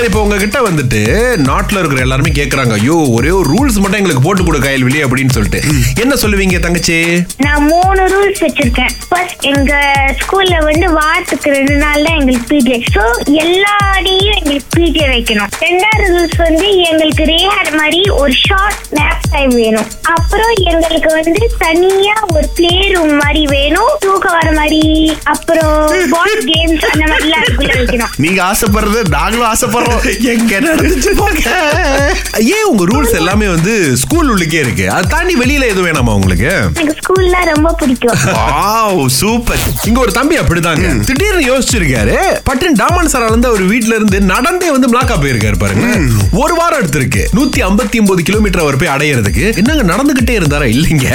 சரி இப்போ உங்ககிட்ட வந்துட்டு நாட்டுல இருக்கிற எல்லாருமே கேக்குறாங்க. ஐயோ ஒரே ஒரு ரூல்ஸ் மட்டும் எங்களுக்கு போட்டு கொடு கையல்வெளி அப்படின்னு சொல்லிட்டு. என்ன சொல்லுவீங்க தங்கச்சி? நான் மூணு ரூல்ஸ் வச்சிருக்கேன். ஃபர்ஸ்ட் எங்க ஸ்கூல்ல வந்து வாரத்துக்கு ரெண்டு நாள் தான் எங்களுக்கு பிஜே ஸோ எல்லா எங்களுக்கு பிஜே வைக்கணும். ரெண்டாவது ரூல்ஸ் வந்து எங்களுக்கு ரேஹர் மாதிரி ஒரு ஷார்ட் நேப் டைம் வேணும். அப்புறம் எங்களுக்கு வந்து தனியா ஒரு பிளே ரூம் மாதிரி வேணும். தூக்கம் வர மாதிரி அப்புறம் பால் கேம்ஸ் அந்த மாதிரிலாம் அதுக்குள்ள வைக்கணும். நீங்க ஆசைப்படுறது நாங்களும் ஆசைப்படுறோம். எங்க நடந்துச்சு போங்க ஏன் உங்க ரூல்ஸ் எல்லாமே வந்து ஸ்கூல் உள்ளுக்கே இருக்கு? அது தாண்டி வெளியில எதுவும் வேணாமா உங்களுக்கு? எனக்கு ஸ்கூல்ல ரொம்ப பிடிக்கும். வாவ் சூப்பர் இங்க ஒரு தம்பி அப்படிதாங்க. திடீர்னு யோசிச்சிருக்காரு. பட்டின் டாமன் சாரால இருந்து அவர் வீட்ல இருந்து நடந்தே வந்து பிளாக்கா போயிருக்காரு பாருங்க. ஒரு வாரம் எடுத்திருக்கு. நூத்தி ஐம்பத்தி ஒன்பது கிலோமீட்டர் அவர் போய் அடையிறதுக்கு. என்னங்க நடந்துகிட்டே இருந்தாரா? இல்லைங்க.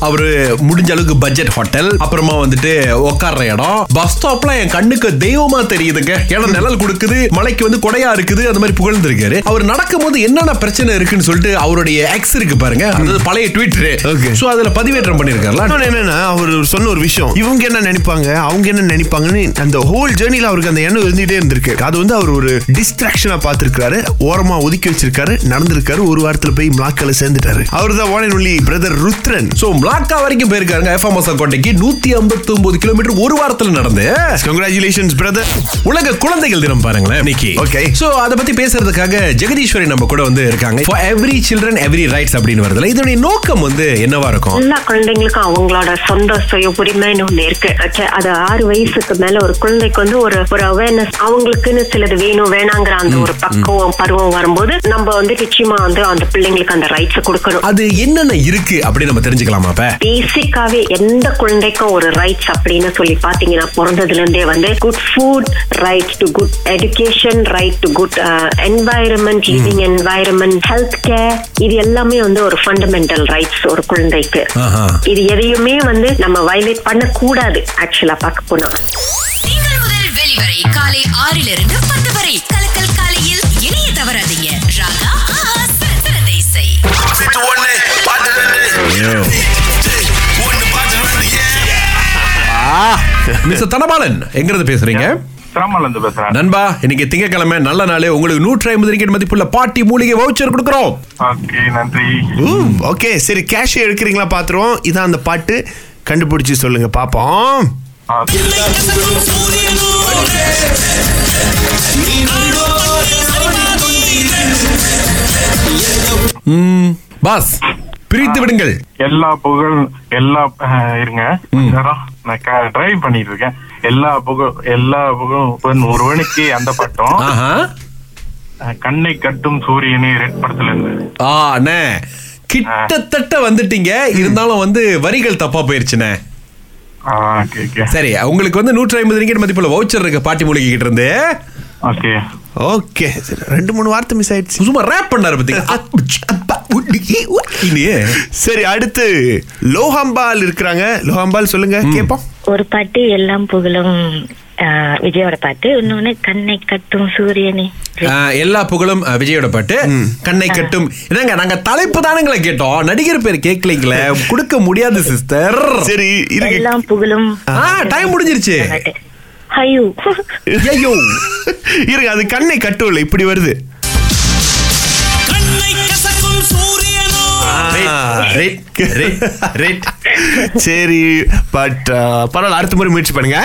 அவரு முடிஞ்ச அளவுக்கு பட்ஜெட் ஹோட்டல் அப்புறமா வந்துட்டு உட்கார்ற இடம். பஸ் ஸ்டாப்ல என் கண்ணுக்கு தெய்வமா தெரியுதுங்க. ஏன்னா நிழல் கொடுக்குது. மலைக்கு வந்து கொடையா இருக்குது அந்த மாதிரி புகழ்ந்திருக்காரு. அவர் நடக்கும்போது என்னென்ன பிரச்சனை இருக்குன்னு சொல்லிட்டு அவருடைய எக்ஸ் இருக்கு பாருங்க. அதாவது பழைய ட்வீட்டர் Okay. சோ அதுல பதிவேற்றம் பண்ணிருக்காருல. இன்னொன்னு என்னன்னா அவர் சொன்ன ஒரு விஷயம். இவங்க என்ன நினைப்பாங்க அவங்க என்ன நினைப்பாங்கன்னு அந்த ஹோல் ஜேர்னில அவருக்கு அந்த எண்ணம் இருந்துட்டே இருந்திருக்கு. அது வந்து அவர் ஒரு டிஸ்ட்ராக்ஷனா பார்த்திருக்காரு ஓரமா ஒதுக்கி வச்சிருக்காரு. நடந்திருக்காரு. ஒரு வாரத்துல போய் மிளாக்கல சேர்ந்துட்டாரு. அவர் தான் one only brother Rudran. So மிளாக்கா வரைக்கும் போயிருக்காருங்க எஃப்எம்எஸ் கோட்டைக்கு நூத்தி ஐம்பத்தி ஒன்பது கிலோமீட்டர் ஒரு வாரத்துல நடந்து கங்க்ராச்சுலேஷன்ஸ் பிரதர் உலக குழந்தைகள் தினம் பாருங்களேன் இன்னைக்கு. Okay. சோ அத பத்தி பேசுறதுக்காக ஜெகதீஸ்வரி நம்ம கூட வந்து இருக்காங்க. For every children every rights அப்படின்னு வருதுல. இதனுடைய நோக்கம் வந்து என்னவா இருக்கும்? எல்லா குழந்தைங்களுக்கும் அவங்களோட சொந்த சுய உரிமைன்னு ஒண்ணு இருக்கு. அது ஆறு வயசுக்கு மேல ஒரு குழந்தைக்கு வந்து ஒரு ஒரு அவேர்னஸ் அவங்களுக்குன்னு சிலது வேணும் வேணாங்கிற அந்த ஒரு பக்குவம் பருவம் வரும்போது நம்ம வந்து நிச்சயமா வந்து அந்த பிள்ளைங்களுக்கு அந்த ரைட்ஸ் கொடுக்கணும். அது என்னென்ன இருக்கு அப்படின்னு நம்ம தெரிஞ்சுக்கலாமா அப்ப? பேசிக்காவே எந்த குழந்தைக்கும் ஒரு ரைட்ஸ் அப்படின்னு சொல்லி பாத்தீங்கன்னா பிறந்ததுல இருந்தே வந்து good food right to good education right to good environment living environment health care இது எல்லாமே வந்து ஒரு ஃபண்டமெண்டல் ரைட்ஸ் ஒரு குழந்தைக்கு. இது எதையுமே வந்து நம்ம வயலேட் பண்ணக்கூடாது ஆக்சுவலா பார்க்க போனா. வெளிவரை காலை ஆறிலிருந்து பத்து வரை. கலக்கல் காலையில் இணைய தவறாதீங்க. ராகா மிஸ்டர் தனபாலன் எங்க இருந்து பேசுறீங்க? பேசுறேன் நண்பா இன்னைக்கு திங்கக்கிழமை நல்ல நாள். உங்களுக்கு நூற்றி ஐம்பது ரிக்கெட் மதிப்புள்ள பாட்டி மூலிகை வவுச்சர் கொடுக்குறோம். ஓகே நன்றி. ஓகே சரி கேஷ் எடுக்கிறீங்களா பாத்துருவோம். இதான் அந்த பாட்டு. கண்டுபிடிச்சு சொல்லுங்க பாப்போம். பாஸ் பிரித்து விடுங்கள். எல்லா புகழ் எல்லா இருங்க. நான் டிரைவ் பண்ணிட்டு இருக்கேன். எல்லா புகழ் எல்லா புகழும் ஒருவனுக்கு அந்த பட்டம். கண்ணை கட்டும் சூரியனே ரெட் படத்துல இருந்து. ஆ அண்ணே. கிட்டத்தட்ட வந்துட்டீங்க. இருந்தாலும் வந்து வரிகள் தப்பா போயிருச்சுண்ணே. ஓகே ஓகே சரி உங்களுக்கு வந்து நூற்றி ஐம்பது ரிக்கெட் மதிப்புள்ள வவுச்சர் இருக்கு பாட்டி மூலிகை கிட்ட இருந்து. Okay okay. சரி ரெண்டு மூணு வார்த்தை மிஸ் ஆயிடுச்சு. சும்மா ரேப் பண்ணாரு பத்தீங்க சரி அடுத்து லோஹாம்பால் இருக்கிறாங்க. லோஹாம்பால் சொல்லுங்க கேப்போம். ஒரு பாட்டு எல்லாம் புகழும் விஜயோட பாட்டு. இன்னொன்னு கண்ணை கட்டும் சூரியனே. எல்லா புகழும் விஜயோட பாட்டு. கண்ணை கட்டும். என்னங்க நாங்க தலைப்பு தானுங்களே கேட்டோம். நடிகர் பேர் கேட்கலீங்களே. கொடுக்க முடியாது சிஸ்டர். சரி இருக்கு. எல்லாம் புகழும். ஆ டைம் முடிஞ்சிருச்சு. ஐயோ. ஐயோ இருங்க அது கண்ணை கட்டும்ல இப்படி வருது. கண்ணை கசக்கும் சூரியனோ. ரேட் ரேட் ரேட் சரி பட் பரவாயில்ல அடுத்த முறை முயற்சி பண்ணுங்க.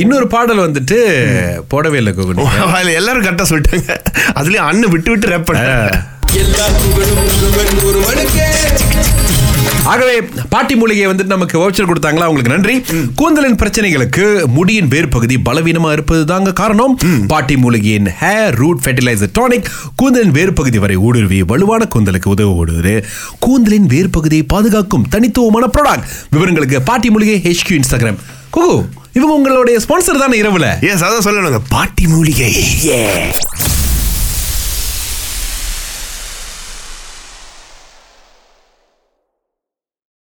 இன்னொரு பாடல் வந்துட்டு போடவே இல்லை கோகுல். எல்லாரும் கரெக்டா சொல்லிட்டாங்க. அதுலயும் அண்ணன் விட்டு விட்டு ரேப் பண்ண ஆகவே பாட்டி மூலிகை வந்துட்டு நமக்கு வவுச்சர் கொடுத்தாங்களா? அவங்களுக்கு நன்றி. கூந்தலின் பிரச்சனைகளுக்கு முடியின் வேர் பகுதி பலவீனமா இருப்பது தாங்க காரணம். பாட்டி மூலிகையின் ஹேர் ரூட் ஃபெர்டிலைசர் டானிக் கூந்தலின் வேர் பகுதி வரை ஊடுருவி வலுவான கூந்தலுக்கு உதவுவது கூந்தலின் வேர் பகுதியை பாதுகாக்கும் தனித்துவமான ப்ராடக்ட் விவரங்களுக்கு பாட்டி மூலிகை HQ இன்ஸ்டாகிராம் குகு இவங்க உங்களுடைய ஸ்பான்சர் தானே இரவுல? எஸ் அதான் சொல்லணுங்க. பாட்டி மூலிகை.